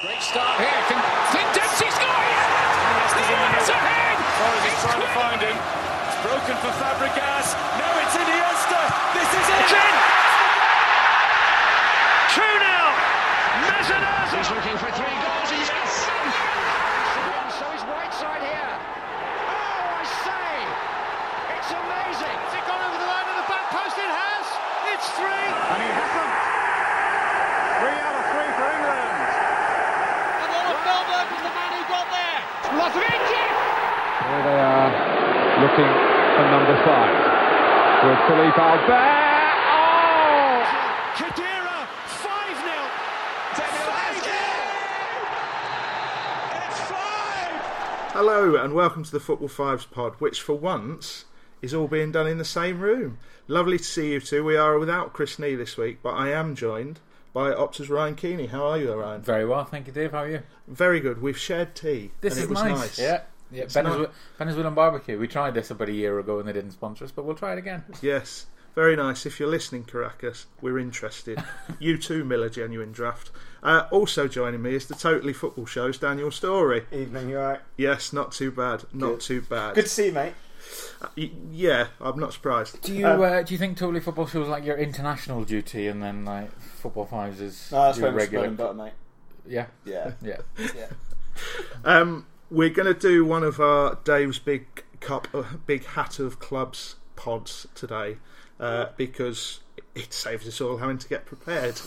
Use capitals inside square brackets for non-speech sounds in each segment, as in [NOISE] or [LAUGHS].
Great start here. Can Clint Dempsey score? Yes! It's ahead! Torres is trying to find him. It's broken for Fabregas. Now it's Iniesta. This is it. It's in! 2 0. Mesut He's looking for three goals. Yes! So he's right side here. Oh, I say! It's amazing! Has it gone over the line of the back post? It has! It's three! And he has them. Three out of three for England. And Oliver Mellberg was the man who got there. Lozovic! Here they are looking for number five. With Philippe Albert. Oh! Khedira, 5 0. It's five. Hello and welcome to the Football Fives pod, which for once is all being done in the same room. Lovely to see you two. We are without Chris Nee this week, but I am joined by Opta's Ryan Keeney. How are you, Ryan? Very well, thank you, Dave. How are you? Very good. We've shared tea. This and is it was nice. nice. Yeah, yeah. It's Venezuela, not- Venezuelan barbecue. We tried this about a year ago and they didn't sponsor us, but we'll try it again. Yes. Very nice. If you're listening, Caracas, we're interested. [LAUGHS] you too, Miller Genuine Draft. Uh, also joining me is the Totally Football Show's Daniel Storey. Evening, you alright? Yes, not too bad. Not Good. too bad. Good to see you, mate. Y- yeah, I'm not surprised. Do you Um, uh, do you think totally football shows like your international duty and then like football fives is No, that's your very much bread regular? and butter, mate. Yeah, Yeah, yeah. yeah. Um, we're going to do one of our Dave's big cup, uh, big hat of clubs pods today uh, because it saves us all having to get prepared.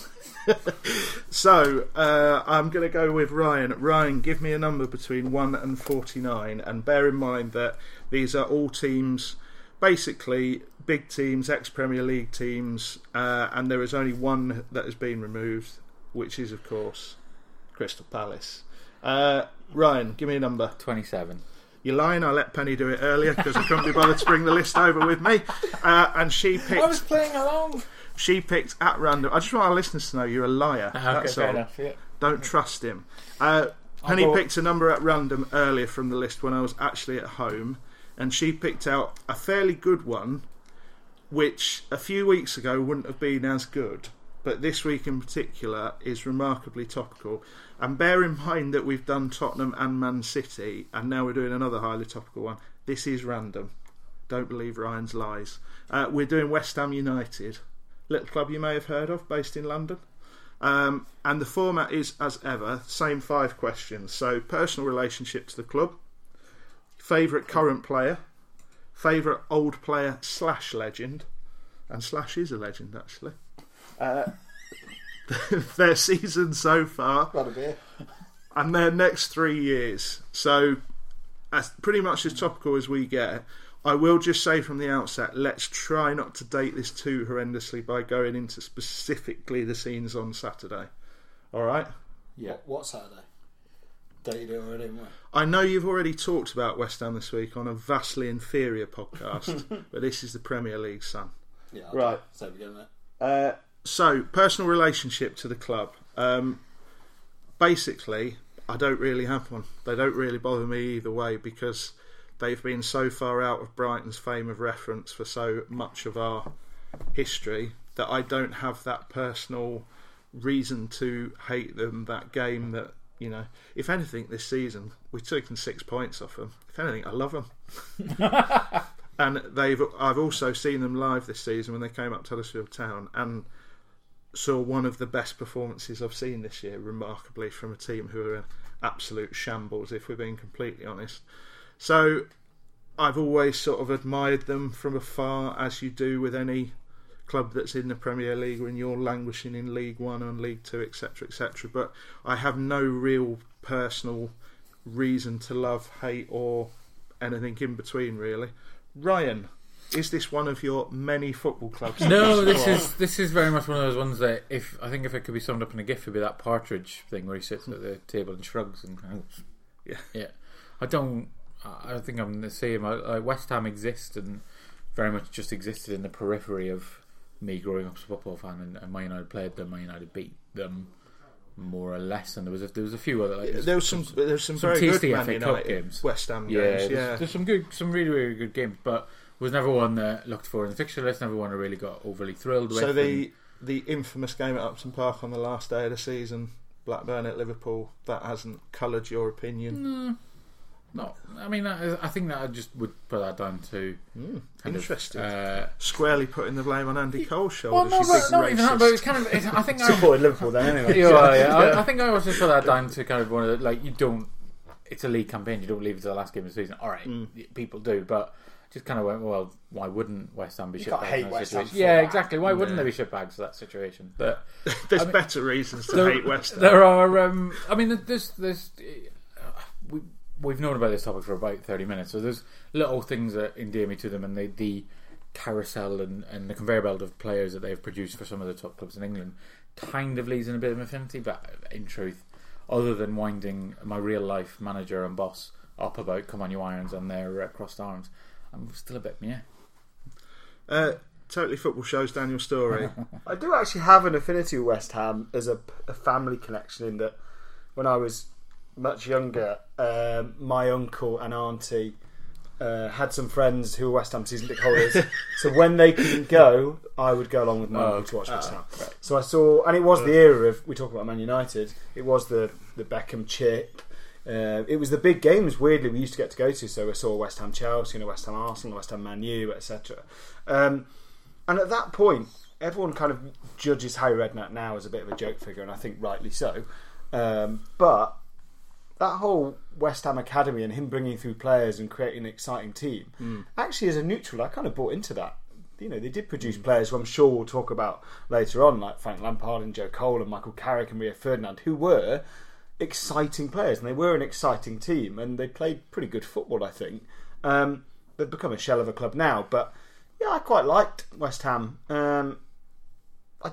[LAUGHS] so uh, I'm going to go with Ryan. Ryan, give me a number between one and forty-nine, and bear in mind that these are all teams, basically big teams, ex-Premier League teams, uh, and there is only one that has been removed, which is of course Crystal Palace. Uh, Ryan, give me a number. Twenty-seven. You're lying. I let Penny do it earlier because I couldn't be bothered to bring the list over with me. Uh, and she picked. I was playing along. She picked at random. I just want our listeners to know you're a liar. Okay, That's fair all. enough. Yeah. Don't trust him. Uh, Penny go- picked a number at random earlier from the list when I was actually at home, and she picked out a fairly good one, which a few weeks ago wouldn't have been as good, but this week in particular is remarkably topical. And bear in mind that we've done Tottenham and Man City, and now we're doing another highly topical one. This is random. Don't believe Ryan's lies. Uh, we're doing West Ham United, little club you may have heard of, based in London. Um, and the format is, as ever, same five questions. So, personal relationship to the club, favourite current player, favourite old player slash legend, and slash is a legend actually. Uh, [LAUGHS] their season so far, Got a beer. and their next three years. So, as pretty much as topical as we get. I will just say from the outset, let's try not to date this too horrendously by going into specifically the scenes on Saturday. All right. Yeah. What, what Saturday? Dated it already, haven't we? I know you've already talked about West Ham this week on a vastly inferior podcast, [LAUGHS] but this is the Premier League, son. Yeah, I'll Right. do it. So we're getting it. Uh, so, personal relationship to the club. Um, basically, I don't really have one. They don't really bother me either way because they've been so far out of Brighton's fame of reference for so much of our history that I don't have that personal reason to hate them. That game that you know, if anything, this season we've taken six points off them. If anything, I love them. [LAUGHS] and they've I've also seen them live this season when they came up to Huddersfield Town and saw one of the best performances I've seen this year, remarkably from a team who are absolute shambles, if we're being completely honest. So I've always sort of admired them from afar, as you do with any club that's in the Premier League when you're languishing in League One and League Two, etc., etc. But I have no real personal reason to love, hate, or anything in between, really. Ryan, is this one of your many football clubs? No, this is this is very much one of those ones that if I think if it could be summed up in a GIF, it'd be that partridge thing where he sits at the table and shrugs and Yeah. yeah. I don't. I think I'm the same. I, I, West Ham exist and very much just existed in the periphery of me growing up as a football fan, and, and Man United played them. Man United beat them more or less, and there was a, there was a few other like there was some there was some, some very good tasty Man FA Cup games. West Ham yeah, games. there's, Yeah, there's some good, some really really good games, but was never one that looked for in the fixture list. Never one I really got overly thrilled with. So and- the the infamous game at Upton Park on the last day of the season Blackburn at Liverpool, that hasn't coloured your opinion. Not, I mean, I, I think that I just would put that down to kind of, Interesting. uh, Squarely putting the blame on Andy Cole's well, shoulders. no, you but big not even that, racist. but it's kind of. It's, I think I, [LAUGHS] Supported Liverpool then anyway. Yeah, well, [LAUGHS] yeah. I, I think I also put that down to kind of one of the like you don't. It's a league campaign. You don't leave it to the last game of the season. All right, Mm. people do, but just kind of went. Well, why wouldn't West Ham be You shitbags? can't hate West Ham Yeah, that. exactly. Why wouldn't they be shitbags for that situation? But [LAUGHS] There's I mean- better reasons to there, hate West Ham. there are. Um, I mean, there's there's. Uh, we, we've known about this topic for about thirty minutes, so there's little things that endear me to them, and the the carousel and, and the conveyor belt of players that they've produced for some of the top clubs in England kind of leads in a bit of affinity, but in truth, other than winding my real life manager and boss up about come on you irons and their uh, crossed arms, I'm still a bit yeah. Uh, totally Football Show's Daniel Storey. [LAUGHS] I do actually have an affinity with West Ham as a, a family connection in that when I was much younger, um, my uncle and auntie uh, had some friends who were West Ham season ticket holders. [LAUGHS] so when they couldn't go, I would go along with my Oh, uncle to watch West Ham. So I saw, and it was the era of we talk about Man United. It was the the Beckham chip. Uh, it was the big games. Weirdly, we used to get to go to. So I saw West Ham Chelsea, you know, West Ham Arsenal, West Ham Man U, etc. Um, and at that point, everyone kind of judges Harry Redknapp now as a bit of a joke figure, and I think rightly so. Um, but that whole West Ham academy and him bringing through players and creating an exciting team, actually, as a neutral, I kind of bought into that. You know, they did produce players who I'm sure we'll talk about later on, like Frank Lampard and Joe Cole and Michael Carrick and Rio Ferdinand, who were exciting players, and they were an exciting team, and they played pretty good football, I think. Um, they've become a shell of a club now, but yeah, I quite liked West Ham. Um, I,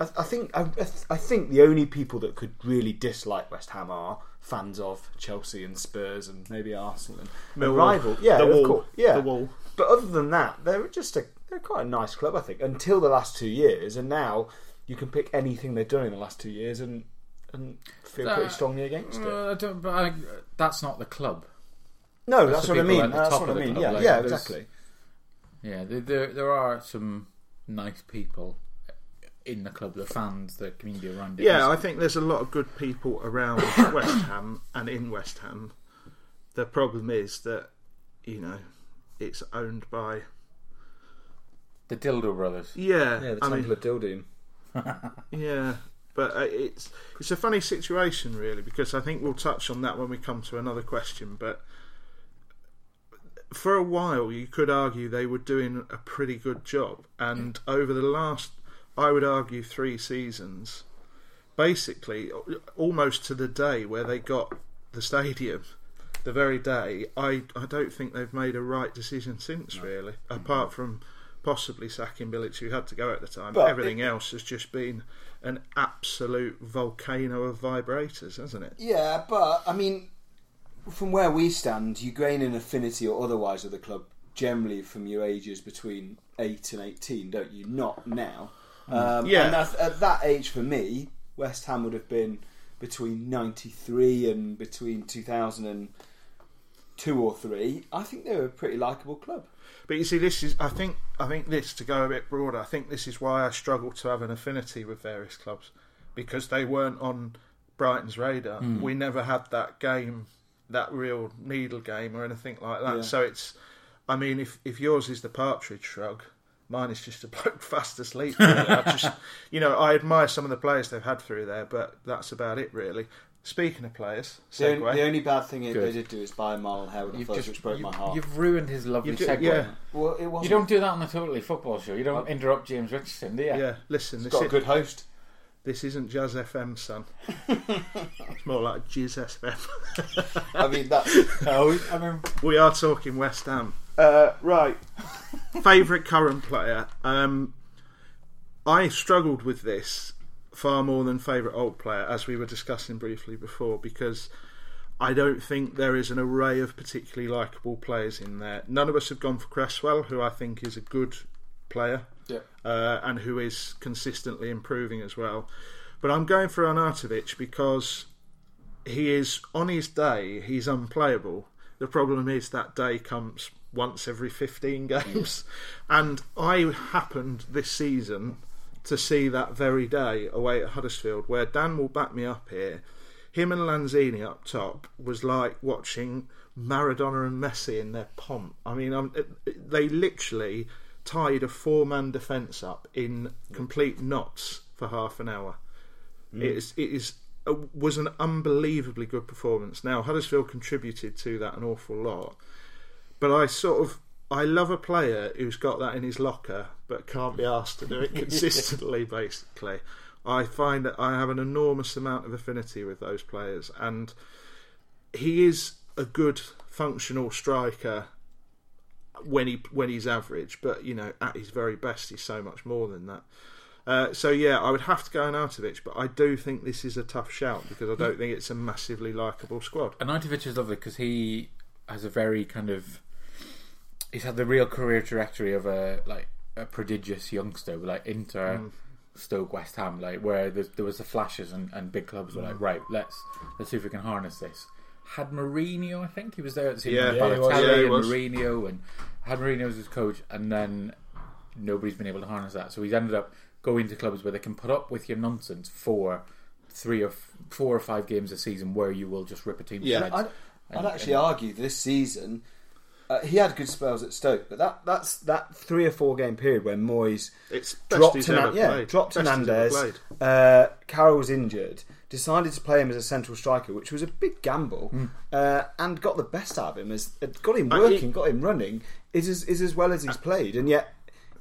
I, I think I, I think the only people that could really dislike West Ham are fans of Chelsea and Spurs and maybe Arsenal and, Millwall. rival. Yeah, The of Wall. course. Yeah, The Wall. But other than that, they're just a they're quite a nice club, I think. Until the last two years, and now you can pick anything they've done in the last two years and and feel Uh, pretty strongly against it. Uh, I don't, but I, that's not the club. No, that's that's, what I mean. at That's what I mean. Yeah, like, yeah, exactly. Yeah, there, there there are some nice people in the club, the fans, the community around it. Yeah, I think there's a lot of good people around [COUGHS] West Ham and in West Ham. The problem is that, you know, it's owned by. the Dildo Brothers. Yeah, Yeah, the I Temple mean, of Dildoon. [LAUGHS] yeah, but uh, it's it's a funny situation really because I think we'll touch on that when we come to another question. But for a while, you could argue they were doing a pretty good job, and over the last, I would argue, three seasons, basically almost to the day where they got the stadium. The very day, I, I don't think they've made a right decision since, really. Apart from possibly sacking Bilic, who had to go at the time. But Everything else has just been an absolute volcano of vibrators, hasn't it? Yeah, but I mean, from where we stand, you gain an affinity or otherwise with the club generally from your ages between eight and eighteen, don't you? Not now. Um, Yeah. And at, at that age, for me, West Ham would have been between ninety three and between two thousand and two or three. I think they were a pretty likable club. But you see, this is I think I think this to go a bit broader. I think this is why I struggle to have an affinity with various clubs because they weren't on Brighton's radar. Hmm. We never had that game, that real needle game or anything like that. Yeah. So it's, I mean, if if yours is the partridge shrug. Mine is just a bloke [LAUGHS] fast asleep. Really. I just, [LAUGHS] you know, I admire some of the players they've had through there, but that's about it, really. Speaking of players, The, only, segue. the only bad thing they did do is buy Marlon Harewood at You've first, just which broke you, my heart. You've ruined his lovely You do- segue. yeah. Well, it wasn't. You don't do that on the Totally Football Show. You don't interrupt James Richardson, do you? yeah, listen, this got a is, good host. this isn't Jazz FM, son. it's more like Jizz FM. I mean, that's No, I mean, we are talking West Ham. Uh, right. Favourite current player. Um, I struggled with this far more than favourite old player, as we were discussing briefly before, because I don't think there is an array of particularly likeable players in there. None of us have gone for Cresswell, who I think is a good player yeah. uh, and who is consistently improving as well. But I'm going for Arnautovic because he is on his day he's unplayable. The problem is that day comes once every 15 [LAUGHS] games, and I happened this season to see that very day away at Huddersfield, where Dan will back me up here. Him and Lanzini up top was like watching Maradona and Messi in their pomp. I mean, um, they literally tied a four-man defence up in complete knots for half an hour. It is, it is a, was an unbelievably good performance. Now Huddersfield contributed to that an awful lot, but I sort of I love a player who's got that in his locker but can't be asked to do it [LAUGHS] consistently. basically, I find that I have an enormous amount of affinity with those players, and he is a good functional striker when he when he's average, but you know at his very best he's so much more than that. Uh, so yeah, I would have to go Arnautovic, but I do think this is a tough shout because I don't think it's a massively likable squad. Arnautovic is lovely because he has a very kind of he's had the real career trajectory of a like a prodigious youngster, like Inter, mm. Stoke, West Ham, like where there was the flashes and, and big clubs were like, mm. right, let's let's see if we can harness this. Had Mourinho, I think he was there at the same Yeah, time. yeah, he was, Balotelli yeah, and was. Mourinho, and had Mourinho as his coach, and then nobody's been able to harness that. So he's ended up going to clubs where they can put up with your nonsense for three or f- four or five games a season, where you will just rip a team Yeah. I'd, And- I'd actually and- argue this season uh, he had good spells at Stoke, but that That's that three or four game period when Moyes It's dropped, he's Hernan- yeah, dropped Best he's ever Hernandez. played. Uh, Carroll was injured. Decided to play him as a central striker, which was a big gamble, uh, and got the best out of him. As uh, got him Uh, he- working, got him running. Is as, is as well as he's played, and yet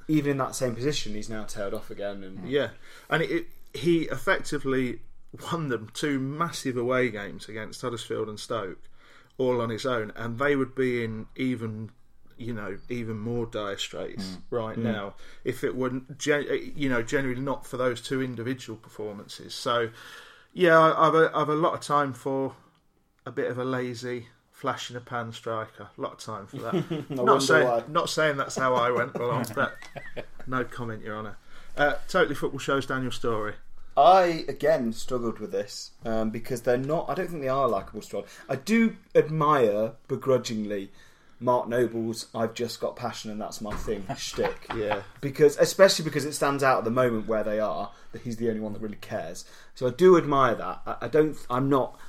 even in that same position, he's now tailed off again. And Yeah, and it, it, he effectively won them two massive away games against Huddersfield and Stoke, all on his own, and they would be in even, you know, even more dire straits right now if it weren't, gen- you know, generally not for those two individual performances. So, yeah, I've a, I've a lot of time for a bit of a lazy. Flash in a pan striker, a lot of time for that. [LAUGHS] not saying, not saying that's how I went along, but [LAUGHS] no comment, Your Honour. Uh, totally Football shows Daniel Storey. I again struggled with this um, because they're not. I don't think they are likable squad. I do admire begrudgingly Mark Noble's "I've just got passion and that's my thing" [LAUGHS] shtick. Yeah. because especially because it stands out at the moment where they are that he's the only one that really cares. So I do admire that. I, I don't. I'm not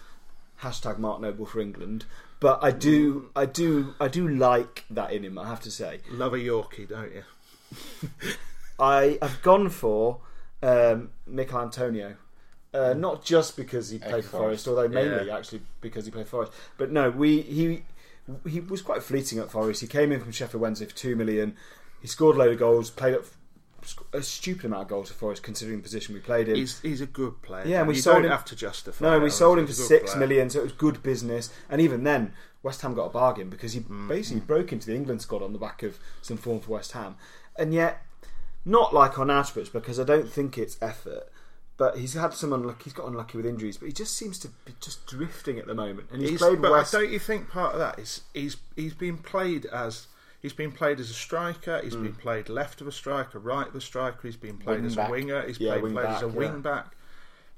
hashtag Mark Noble for England, but I do. I do. I do like that in him. I have to say. Love a Yorkie, don't you? [LAUGHS] I have gone for um, Michael Antonio. Uh, not just because he played for. Forest, although mainly Yeah. actually because he played for Forest. But no, we he he was quite fleeting at Forest. He came in from Sheffield Wednesday for two million. He scored a load of goals, played up a stupid amount of goals for Forest considering the position we played in. He's he's a good player. Yeah, and we you sold him- have to justify. No, we sold him for six player. million, so it was good business. And even then, West Ham got a bargain because he Mm, basically broke into the England squad on the back of some form for West Ham. And yet, not like Arnautovic because I don't think it's effort. But he's had some unlucky. He's got unlucky with injuries, but he just seems to be just drifting at the moment. And he's, He's, played but West. don't you think part of that is he's he's been played as he's been played as a striker. He's Mm. been played left of a striker, right of a striker. He's been played Wing as back. a winger. He's Yeah, played, wing played as a back, wing back,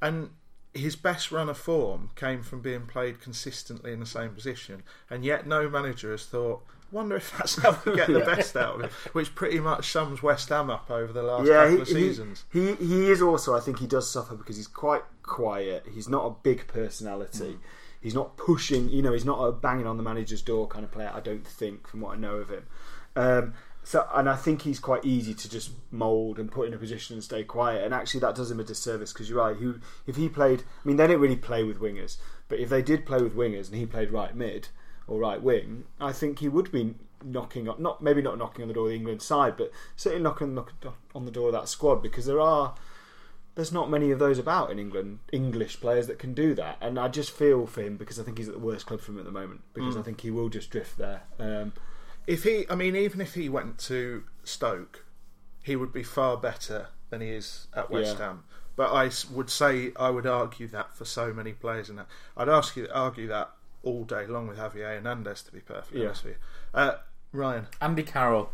and his best run of form came from being played consistently in the same position. And yet, no manager has thought. Wonder if that's how we get the [LAUGHS] best out of him, which pretty much sums West Ham up over the last yeah, couple he, of seasons. he he is also. I think he does suffer because he's quite quiet. He's not a big personality. He's not pushing. You know, he's not a banging on the manager's door kind of player. I don't think, from what I know of him. Um, so, and I think he's quite easy to just mould and put in a position and stay quiet. And actually, that does him a disservice because you're right. Who, if he played, I mean, they didn't really play with wingers. But if they did play with wingers and he played right mid or right wing, I think he would be knocking on, not maybe not knocking on the door of the England side, but certainly knocking on the door of that squad because there are there's not many of those about in England, English players that can do that. And I just feel for him because I think he's at the worst club for him at the moment because I think he will just drift there. Um, If he, I mean, even if he went to Stoke, he would be far better than he is at West Yeah. Ham. But I would say I would argue that for so many players and. I'd ask you argue that all day long with Javier Hernandez, to be perfectly Yeah. honest with you. Uh, Ryan, Andy Carroll.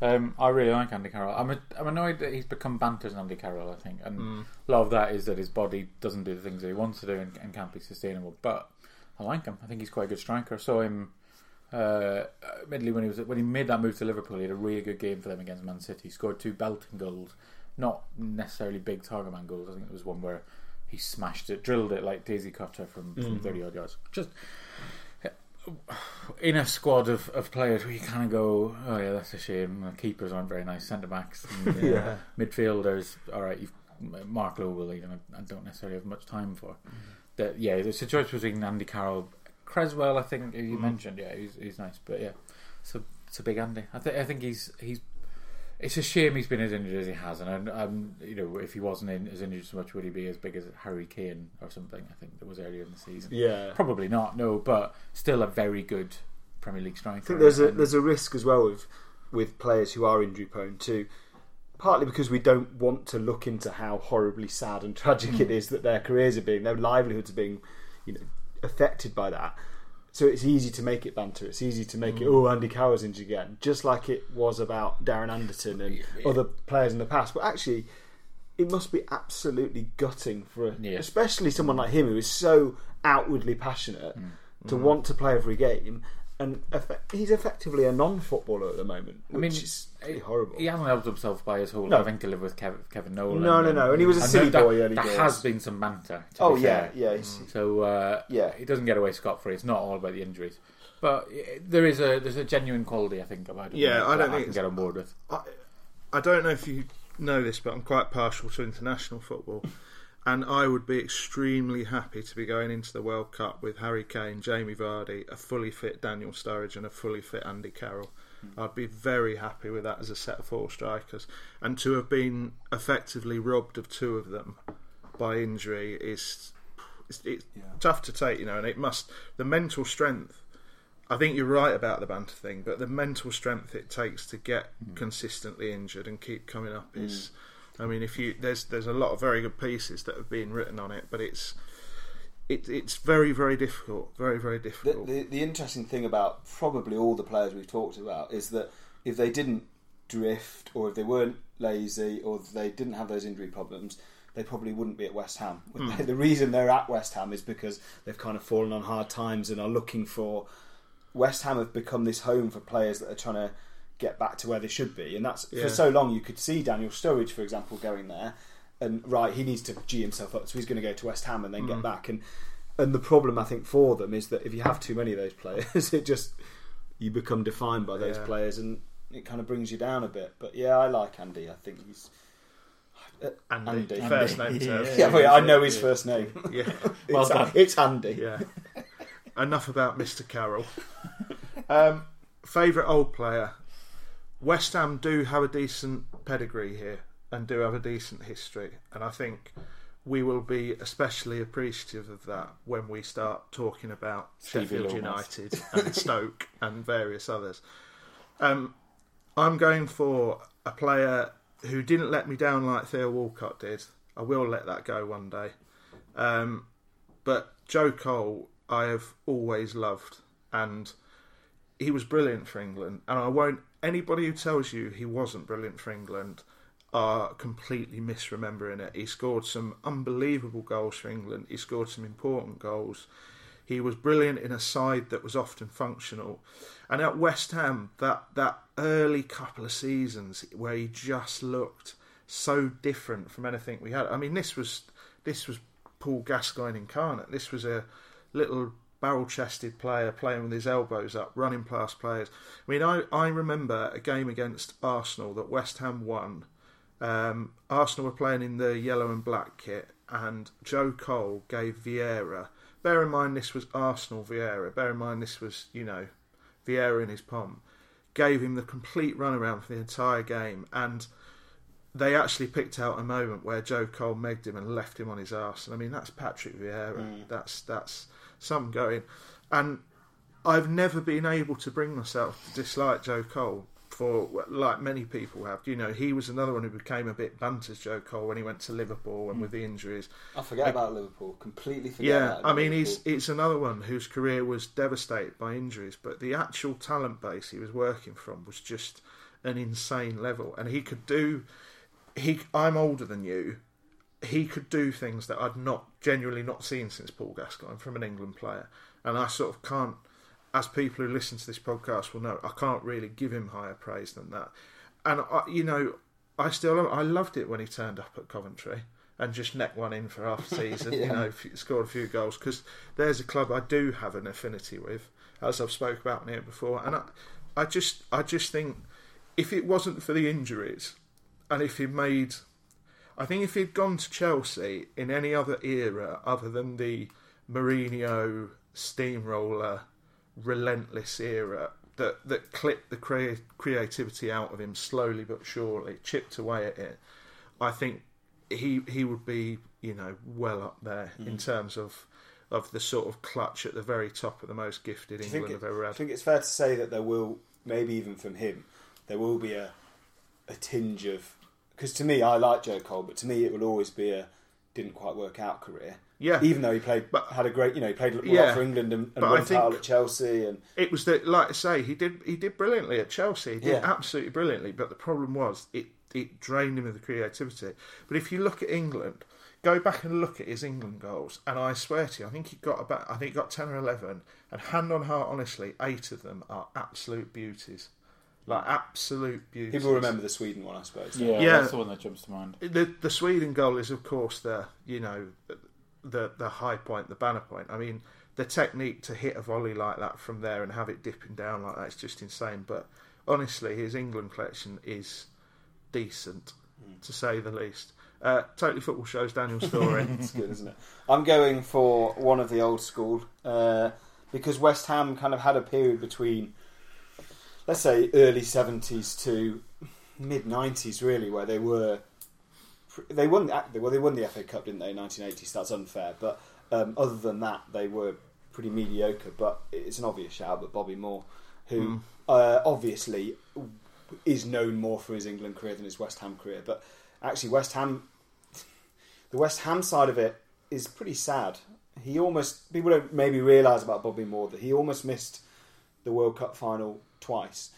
Um, I really like Andy Carroll. I'm a, I'm annoyed that he's become bantered Andy Carroll. I think, and a lot of that is that his body doesn't do the things that he wants to do and, and can't be sustainable. But I like him. I think he's quite a good striker. I saw him. Uh, admittedly, when he was when he made that move to Liverpool, he had a really good game for them against Man City. He scored two belting goals, not necessarily big target man goals. I think there was one where he smashed it, drilled it like Daisy Cutter from, from thirty odd yards. Just in a squad of, of players where you kind of go, oh yeah, that's a shame. The keepers aren't very nice. Centre backs, and, [LAUGHS] uh, Yeah. midfielders. All right, you've Mark Noble even. I don't necessarily have much time for. That yeah, there's a choice between Andy Carroll, Cresswell. I think you mentioned. Yeah, he's, he's nice, but yeah, so it's a big Andy. I think I think he's he's. It's a shame he's been as injured as he has, and I'm, um, I'm you know if he wasn't in, as injured so much, would he be as big as Harry Kane or something? I think that was earlier in the season. Yeah. Probably not, no, but still a very good Premier League striker. I think there's a there's a risk as well with with players who are injury prone too. Partly because we don't want to look into how horribly sad and [LAUGHS] tragic it hmm. is that their careers are being, their livelihoods are being, you know, affected by that. So it's easy to make it banter. It's easy to make it. Mm. Oh, Andy Carroll's injured again, just like it was about Darren Anderton and other players in the past. But actually, it must be absolutely gutting for, a, Yeah. especially someone like him who is so outwardly passionate mm. to mm. want to play every game. And effe- he's effectively a non-footballer at the moment, which mean, is pretty horrible. He hasn't helped himself by his whole No. having to live with Kevin, Kevin Nolan. No, no, no, and he was a silly know that, boy early There days. has been some banter. To Oh be yeah, fair. yeah. He's, So uh, Yeah. he doesn't get away scot free. It's not all about the injuries, but there is a there's a genuine quality I think about him. Yeah, I don't I think can get on board with. I, I don't know if you know this, but I'm quite partial to international football. And I would be extremely happy to be going into the World Cup with Harry Kane, Jamie Vardy, a fully fit Daniel Sturridge, and a fully fit Andy Carroll. Hmm. I'd be very happy with that as a set of four strikers. And to have been effectively robbed of two of them by injury is it's, it's tough to take, you know. And it must the mental strength I think you're right about the banter thing, but the mental strength it takes to get hmm. consistently injured and keep coming up is. Hmm. I mean, if you there's there's a lot of very good pieces that have been written on it, but it's it, it's very very difficult, very very difficult. the the interesting thing about probably all the players we've talked about is that if they didn't drift or if they weren't lazy or they didn't have those injury problems they probably wouldn't be at West Ham. Hmm. [LAUGHS] The reason they're at West Ham is because they've kind of fallen on hard times and are looking for. West Ham have become this home for players that are trying to get back to where they should be, and that's Yeah. for so long. You could see Daniel Sturridge, for example, going there, and right, he needs to g himself up, so he's going to go to West Ham and then get back. And and the problem I think for them is that if you have too many of those players, [LAUGHS] it just you become defined by those Yeah. players, and it kind of brings you down a bit. But yeah, I like Andy. I think he's. uh, Andy, Andy. first name [LAUGHS] Yeah, but I know his first name. [LAUGHS] yeah. Well it's, done. it's Andy. Yeah. Enough about Mr. Carroll. Um, Favourite old player. West Ham do have a decent pedigree here and do have a decent history, and I think we will be especially appreciative of that when we start talking about Sheffield. United and Stoke [LAUGHS] and various others. Um, I'm going for a player who didn't let me down like Theo Walcott did. I will let that go one day. Um, but Joe Cole, I have always loved, and he was brilliant for England. And I won't. Anybody who tells you he wasn't brilliant for England are completely misremembering it. He scored some unbelievable goals for England. He scored some important goals. He was brilliant in a side that was often functional. And at West Ham, that, that early couple of seasons where he just looked so different from anything we had. I mean, this was this was Paul Gascoigne incarnate. This was a little barrel-chested player playing with his elbows up, running past players. I mean, I, I remember a game against Arsenal that West Ham won. Um, Arsenal were playing in the yellow and black kit, and Joe Cole gave Vieira. Bear in mind, this was Arsenal Vieira. Bear in mind, this was you know Vieira in his pomp. Gave him the complete runaround for the entire game, and they actually picked out a moment where Joe Cole megged him and left him on his arse. And I mean, that's Patrick Vieira. That's that's some going. And I've never been able to bring myself to dislike Joe Cole for like many people have. You know, he was another one who became a bit bunt as Joe Cole when he went to Liverpool and hmm. with the injuries. I forget about Liverpool. Completely forget. Yeah, I mean, he's it's another one whose career was devastated by injuries, but the actual talent base he was working from was just an insane level, and he could do. He, I'm older than you. He could do things that I'd not genuinely not seen since Paul Gascoigne from an England player, and I sort of can't. As people who listen to this podcast will know, I can't really give him higher praise than that. And I, you know, I still I loved it when he turned up at Coventry and just necked one in for half [LAUGHS] season. You know, f- scored a few goals because there's a club I do have an affinity with, as I've spoke about here before, and I, I just I just think if it wasn't for the injuries and if he made I think if he'd gone to Chelsea in any other era other than the Mourinho steamroller, relentless era that that clipped the crea- creativity out of him slowly but surely, chipped away at it, I think he he would be you know well up there in Mm. terms of of the sort of clutch at the very top of the most gifted England it- have ever had. I think it's fair to say that there will, maybe even from him, there will be a a tinge of because to me, I like Joe Cole, but to me, it will always be a didn't quite work out career. Yeah. even though he played, But- had a great, you know, he played well Yeah. for England and, and won title at Chelsea, and It was that, like I say, he did he did brilliantly at Chelsea. He did Yeah. absolutely brilliantly. But the problem was it it drained him of the creativity. But if you look at England, go back and look at his England goals, and I swear to you, I think he got about I think he got ten or eleven, and hand on heart, honestly, eight of them are absolute beauties, like absolute beauties. people remember the Sweden one, I suppose. Yeah, Yeah. that's the one that jumps to mind. the the Sweden goal is of course the you know the the high point, the banner point. I mean, the technique to hit a volley like that from there and have it dipping down like that is just insane. But honestly, his England collection is decent, to say the least. Uh, totally football shows Daniel [LAUGHS] Storey. It's good, isn't it? I'm going for one of the old school uh, because West Ham kind of had a period between, let's say, early 70s to mid 90s, really, where they were. They won, the- well, they won the FA Cup, didn't they, in 1980? So that's unfair. But um, other than that, they were pretty mediocre. But it's an obvious shout, but Bobby Moore, who uh, obviously is known more for his England career than his West Ham career. But actually, West Ham the West Ham side of it is pretty sad. He almost people don't maybe realise about Bobby Moore that he almost missed the World Cup final twice.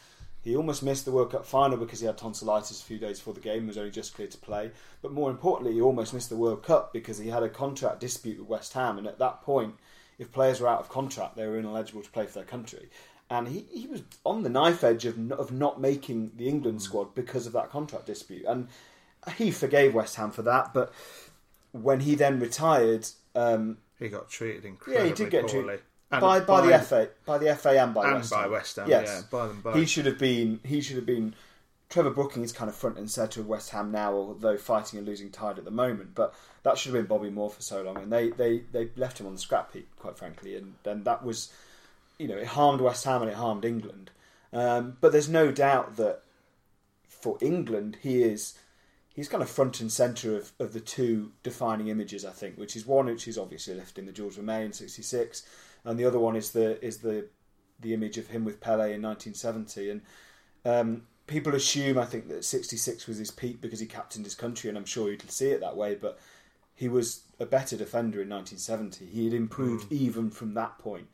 He almost missed the World Cup final because he had tonsillitis a few days before the game and was only just cleared to play. But more importantly, he almost missed the World Cup because he had a contract dispute with West Ham, and at that point, if players were out of contract, they were ineligible to play for their country. And he, he was on the knife edge of no- of not making the England squad because of that contract dispute. And he forgave West Ham for that, but when he then retired, um, he got treated yeah, incredibly he did get poorly. treated And by, by the FA, by the FA, and by and West by Ham. West Ham, Yes. yeah, by them both. He should have been. He should have been. Trevor Brooking is kind of front and centre of West Ham now, although fighting a losing tide at the moment. But that should have been Bobby Moore for so long, and they they, they left him on the scrap heap, quite frankly, and and that was, you know, it harmed West Ham and it harmed England. Um, but there's no doubt that for England, he is he's kind of front and centre of, of the two defining images, I think, which is one which is obviously lifting the Jules Rimet in '66, and the other one is the is the the image of him with Pele in 1970. And um, people assume, I think, that '66 was his peak because he captained his country, and I'm sure you'd see it that way. But he was a better defender in 1970. He had improved even from that point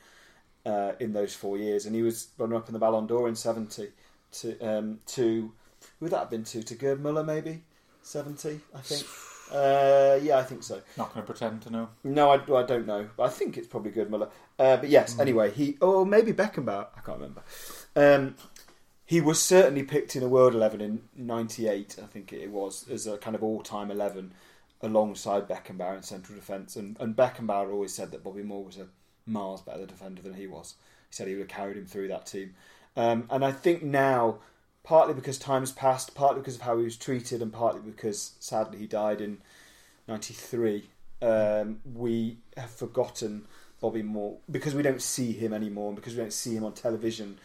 uh, in those four years, and he was runner up in the Ballon d'Or in '70 to um, to who would that have been to to Gerd Muller maybe '70 I think. [SIGHS] Uh, yeah, I think so. Not going to pretend to know. No, I, I don't know. I think it's probably Gerd Muller. Uh, but yes, anyway, he or maybe Beckenbauer. I can't remember. Um, he was certainly picked in a World Eleven in '98. I think it was as a kind of all-time eleven alongside Beckenbauer in central defence. And, and Beckenbauer always said that Bobby Moore was a miles better defender than he was. He said he would have carried him through that team. Um, and I think now, partly because time has passed, partly because of how he was treated, and partly because sadly he died in '93, um, we have forgotten Bobby Moore because we don't see him anymore, and because we don't see him on television.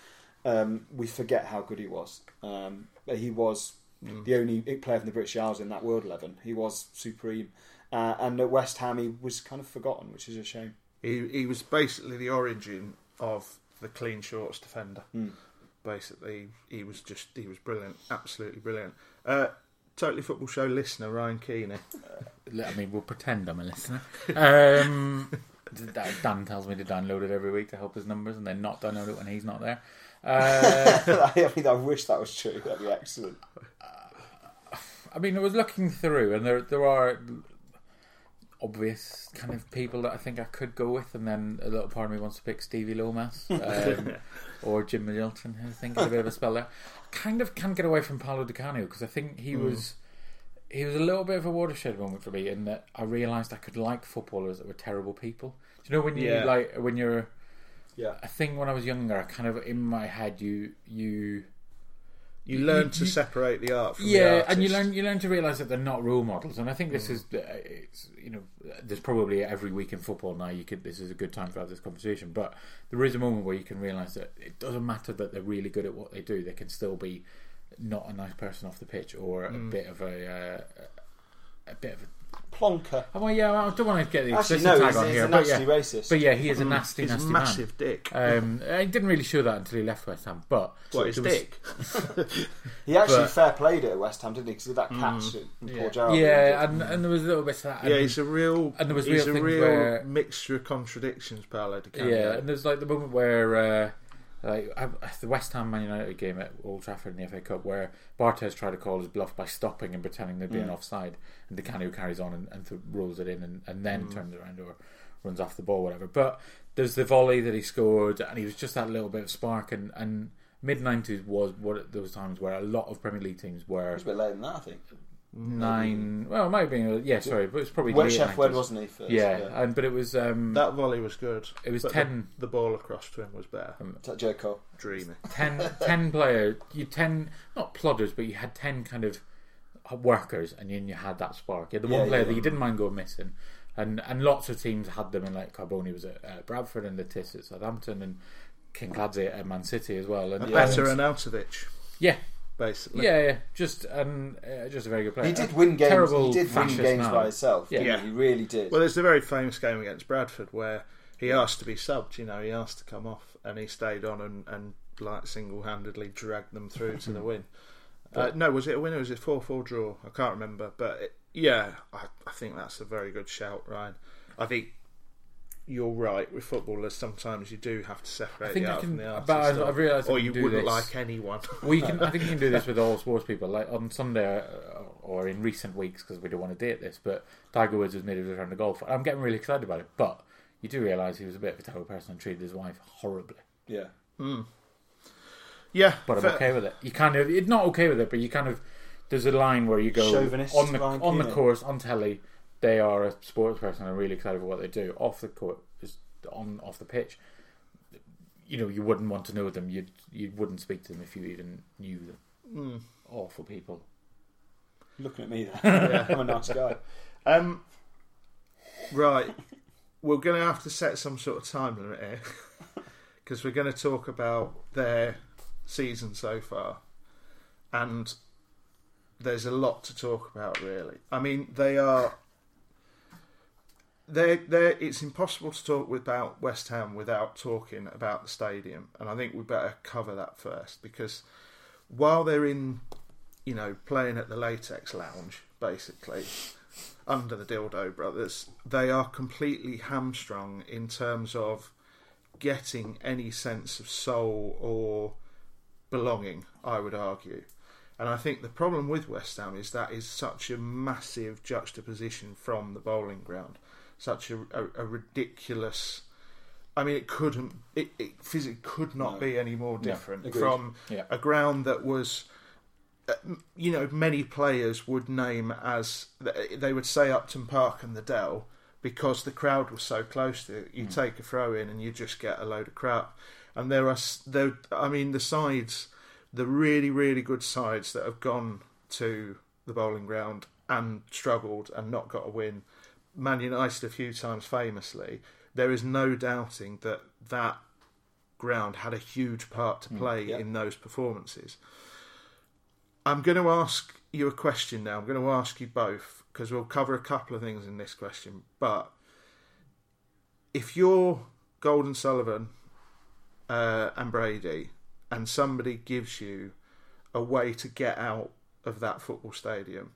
Um, we forget how good he was. Um, he was the only player from the British Isles in that World Eleven. He was supreme, uh, and at West Ham he was kind of forgotten, which is a shame. He he was basically the origin of the clean shorts defender. Basically, he was just he was brilliant, absolutely brilliant. Uh, totally football show listener Ryan Keeney. I mean, we'll pretend I'm a listener. Um, [LAUGHS] Dan tells me to download it every week to help his numbers, and then not download it when he's not there. Uh, [LAUGHS] I mean, I wish that was true. That'd be excellent. I mean, I was looking through, and there there are. obvious kind of people that I think I could go with, and then a little part of me wants to pick Stevie Lomas um, [LAUGHS] or Jim Middleton, who I think is a bit of a spell there. Kind of can't get away from Paolo Di Canio because I think he was he was a little bit of a watershed moment for me in that I realised I could like footballers that were terrible people. Do you know when you Yeah. like when you're Yeah. I think when I was younger, I kind of in my head you you You learn to separate the art from the yeah, artist. and you learn you learn to realise that they're not role models, and I think this is uh, it's you know there's probably every week in football now you could this is a good time to have this conversation, but there is a moment where you can realise that it doesn't matter that they're really good at what they do, they can still be not a nice person off the pitch or a bit of a uh, a bit of a Plonker. Oh, well, yeah, I don't want to get the Actually, no, tag he's, on he's here, a but yeah, racist. but yeah, he is a nasty, He's a nasty massive man. dick. Um, he didn't really show that until he left West Ham, but what, his was- dick? [LAUGHS] he actually but- fair played it at West Ham, didn't he? Because of that catch at Yeah. Paul Gerrard. Yeah, and, and there was a little bit of that. Yeah, he's a real. and there was he's real a real where- mixture of contradictions, Paolo Di Canio. Yeah, and there's like the moment where uh, like the West Ham Man United game at Old Trafford in the FA Cup, where Barthez tried to call his bluff by stopping and pretending there'd be an mm. offside, and Canio carries on and, and th- rolls it in, and, and then mm. turns around or runs off the ball, whatever. But there's the volley that he scored, and he was just that little bit of spark, and and. Mid nineties was what those times where a lot of Premier League teams were It was a bit later than that, I think. Nine. Well, it might have been yeah, sorry, but it's probably When late Sheff Wed wasn't he first? Yeah, and but it was um, That volley was good. It was but 10 The, the ball across to him was better. Joe Cole? Dreamy. 10, 10 player, you ten not plodders, but you had ten kind of workers, and then you had that spark. You had the Yeah, one player yeah. that you didn't mind going missing, and and lots of teams had them. And like Carbone was at uh, Bradford, and Lettice at Southampton, and Kinkladze at Man City as well. And Better and, Arnautovic, yeah, basically. yeah, yeah, just and uh, just a very good player. He did win games. Terrible He did win games man. by himself. Yeah. Yeah. he? he really did. Well, there's the very famous game against Bradford where he asked to be subbed. You know, he asked to come off, and he stayed on and, and like single-handedly dragged them through to the win. Uh, no, was it a win or was it four-four draw? I can't remember, but it, yeah, I, I think that's a very good shout, Ryan. I think you're right with footballers. Sometimes you do have to separate I think the I art can- from the artist, but I've- or- I've realised or you wouldn't this. like anyone. [LAUGHS] we can. I think you can do this [LAUGHS] with all sports people. Like on Sunday uh, or in recent weeks, because we don't want to date this. But Tiger Woods was made his return to golf. I'm getting really excited about it. But you do realise he was a bit of a terrible person and treated his wife horribly. yeah. yeah, But I'm fair- okay with it. You kind of, it's not okay with it, but you kind of. There's a line where you go Chauvinist on the line, on the yeah. course on telly. They are a sports person. and I'm really excited for what they do. Off the court, just on off the pitch. You know, you wouldn't want to know them. You you wouldn't speak to them if you even knew them. Hmm. Awful people. Looking at me there. [LAUGHS] I'm a nice guy. Um, right, we're going to have to set some sort of time limit here [LAUGHS] because we're going to talk about their season so far, and there's a lot to talk about. Really, I mean, they are. They're, they're, it's impossible to talk about West Ham without talking about the stadium, and I think we better cover that first because while they're in, you know, playing at the Latex Lounge, basically, under the Dildo Brothers, they are completely hamstrung in terms of getting any sense of soul or belonging, I would argue. And I think the problem with West Ham is that is such a massive juxtaposition from the Boleyn Ground, such a, a, a ridiculous. I mean, it couldn't. It, it physically could not No. be any more different agreed. from Yeah. a ground that was uh, you know, many players would name as they would say Upton Park and the Dell because the crowd was so close to it. You take a throw in and you just get a load of crap. And there are there. I mean, the sides, the really really good sides that have gone to the Boleyn Ground and struggled and not got a win. Man United a few times famously. There is no doubting that that ground had a huge part to play yeah. in those performances. I'm going to ask you a question now. I'm going to ask you both because we'll cover a couple of things in this question. But if you're Gold and Sullivan uh, and Brady, and somebody gives you a way to get out of that football stadium,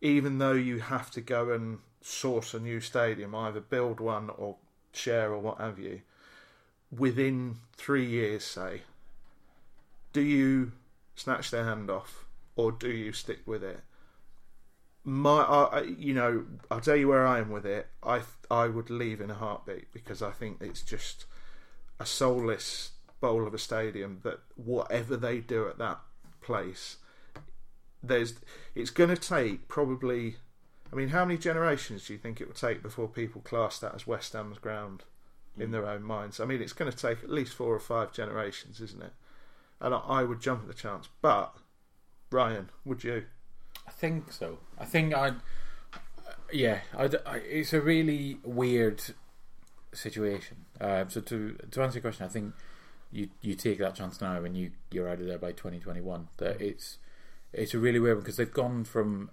even though you have to go and source a new stadium, either build one or share or what have you, within three years, say, do you snatch their hand off or do you stick with it? my, I, you know, I'll tell you where I am with it. I I would leave in a heartbeat because I think it's just a soulless bowl of a stadium that whatever they do at that place, there's it's going to take probably. I mean, how many generations do you think it will take before people class that as West Ham's ground in their own minds? I mean, it's going to take at least four or five generations, isn't it? And I, I would jump at the chance. But Ryan, would you? I think so. I think I'd. Yeah, I'd, I, it's a really weird situation. Uh, so to to answer your question, I think you you take that chance now and you you're out of there by 2021. That it's it's a really weird one because they've gone from,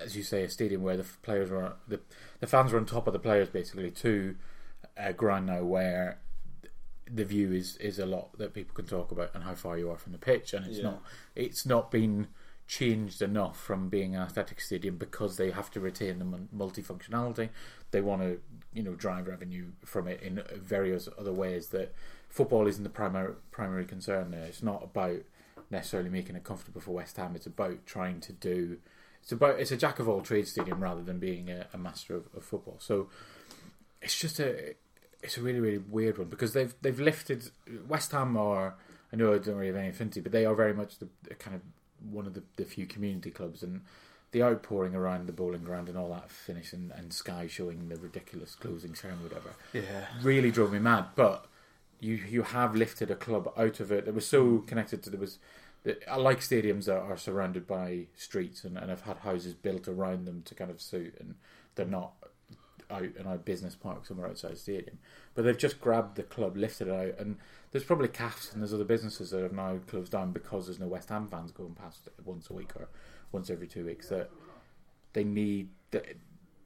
as you say, a stadium where the players were the the fans were on top of the players basically to uh, a ground now where the view is is a lot that people can talk about and how far you are from the pitch. And it's Yeah. not it's not been changed enough from being an athletic stadium because they have to retain the multifunctionality. They want to you know drive revenue from it in various other ways that football isn't the primary primary concern there. It's not about necessarily making it comfortable for West Ham. It's about trying to do it's about it's a jack of all trades stadium rather than being a, a master of, of football so it's just a it's a really really weird one because they've they've lifted West Ham are I know I don't really have any affinity but they are very much the, kind of one of the, the few community clubs and the outpouring around the Boleyn Ground and all that finish and, and Sky showing the ridiculous closing ceremony whatever Yeah. really drove me mad but you you have lifted a club out of it that was so connected to there was I like stadiums that are surrounded by streets and, and have had houses built around them to kind of suit and they're not out in a business park somewhere outside the stadium. But they've just grabbed the club, lifted it out, and there's probably CAFs and there's other businesses that have now closed down because there's no West Ham fans going past once a week or once every two weeks. That they need. That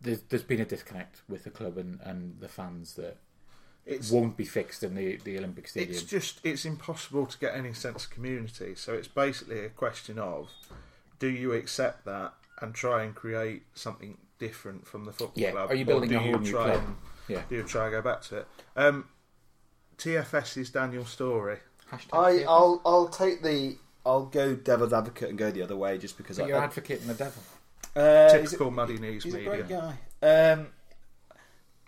there's, there's been a disconnect with the club and, and the fans that It's won't be fixed in the, the Olympic Stadium. It's just it's impossible to get any sense of community. So it's basically a question of do you accept that and try and create something different from the football Yeah, club? are you or building do a whole you new try club? And, Yeah. Do you try and go back to it? Um, TFS's Daniel Storey. Hashtag I, CFS. I'll I'll take the I'll go devil's advocate and go the other way just because But I, you're I- advocating the devil. uh, he's a- Typical muddy knees He's a great guy. Um,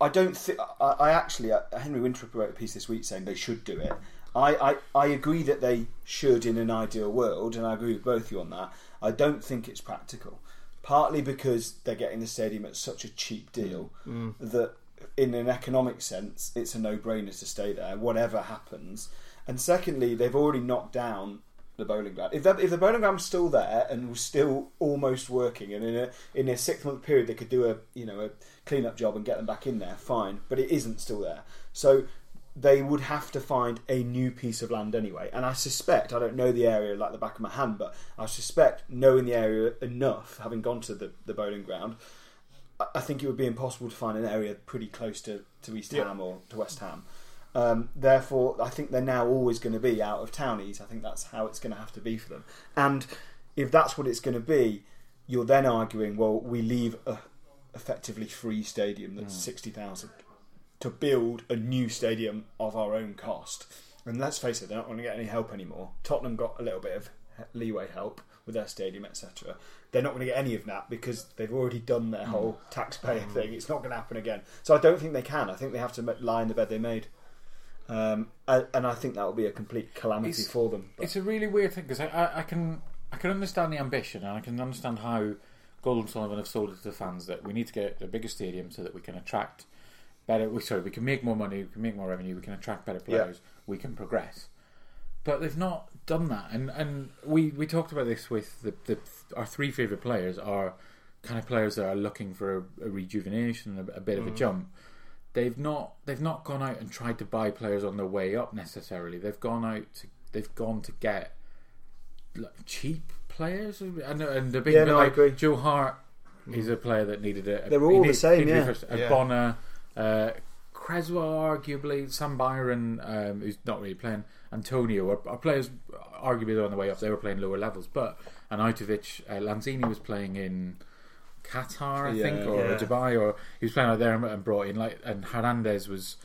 I don't think I, I actually uh, Henry Winthrop wrote a piece this week saying they should do it. I, I, I agree that they should in an ideal world, and I agree with both of you on that. I don't think it's practical, partly because they're getting the stadium at such a cheap deal that, in an economic sense, it's a no-brainer to stay there, whatever happens. And secondly, they've already knocked down the Boleyn Ground. If, that, if the Boleyn Ground's still there and was still almost working, and in a in a six month period they could do a you know a clean up job and get them back in there, fine. But it isn't still there, so they would have to find a new piece of land anyway. And I suspect I don't know the area like the back of my hand, but I suspect knowing the area enough, having gone to the, the Boleyn Ground, I- I think it would be impossible to find an area pretty close to, to East Ham or to West Ham. Um, therefore, I think they're now always going to be out of townies. I think that's how it's going to have to be for them. And if that's what it's going to be, you're then arguing, well, we leave a effectively free stadium that's hmm. sixty thousand to build a new stadium of our own cost. And let's face it, they're not going to get any help anymore. Tottenham got a little bit of leeway help with their stadium, etc. They're not going to get any of that because they've already done their hmm. whole taxpayer hmm. thing. It's not going to happen again. So I don't think they can. I think they have to lie in the bed they made. Um, and and I think that will be a complete calamity It's- for them. But- It's a really weird thing because I, I, I can I can understand the ambition and I can understand how Gold and Sullivan have sold it to the fans that we need to get a bigger stadium so that we can attract better. We sorry, we can make more money, we can make more revenue, we can attract better Yeah. players, we can progress. But they've not done that, and and we, we talked about this with the, the our three favorite players are kind of players that are looking for a, a rejuvenation, a, a bit of a jump. They've not they've not gone out and tried to buy players on their way up necessarily. They've gone out to they've gone to get like, cheap players, and and the big Yeah, bit no, I agree. Joe Hart. He's a player that needed it. They're he all the same, yeah. first- a Yeah. Ogbonna, uh, Cresswell, arguably Sam Byram, um, who's not really playing. Antonio are, are players arguably on the way up. They were playing lower levels, but Arnautovic, uh, Lanzini was playing in Qatar, I Yeah, think, or yeah. Dubai, or he was playing out there and- brought in like. And Hernandez was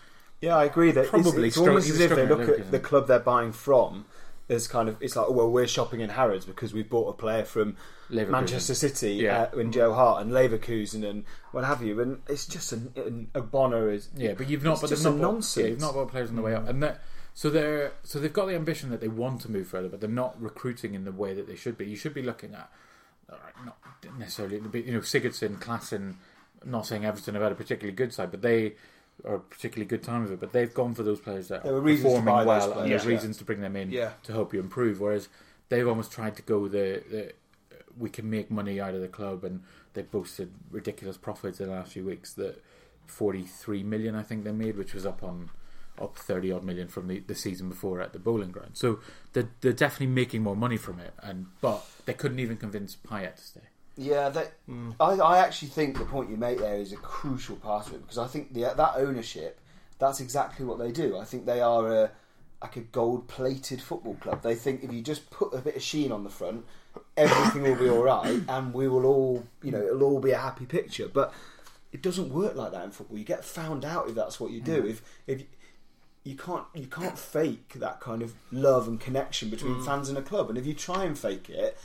Yeah, I agree that Probably it's, it's almost as if they look at the club they're buying from as kind of it's like, oh, well, we're shopping in Harrods because we've bought a player from. Manchester City Yeah. uh, and Joe Hart and Leverkusen and what have you, and it's just an, an a Ogbonna is Yeah, but you've not. It's but just they've a not bought- nonsense. Yeah, you've not got players on the way up, and that so they're so they've got the ambition that they want to move further, but they're not recruiting in the way that they should be. You should be looking at not necessarily you know Sigurdsson, Klaassen. Not saying Everton have had a particularly good side, but they are a particularly good time of it. But they've gone for those players that There are performing well, and there's yeah. reasons to bring them in Yeah. to help you improve. Whereas they've almost tried to go the, the we can make money out of the club, and they've boasted ridiculous profits in the last few weeks. That forty three million, I think they made, which was up on up thirty odd million from the, the season before at the Boleyn Ground. So they're, they're definitely making more money from it, and but they couldn't even convince Payet to stay. Yeah, that, hmm. I, I actually think the point you make there is a crucial part of it because I think the, that ownership, that's exactly what they do. I think they are a like a gold-plated football club. They think if you just put a bit of sheen on the front, everything will be all right, and we will all, you know, it'll all be a happy picture. But it doesn't work like that in football. You get found out if that's what you do. Hmm. If if you can't you can't fake that kind of love and connection between mm. fans and a club. And if you try and fake it,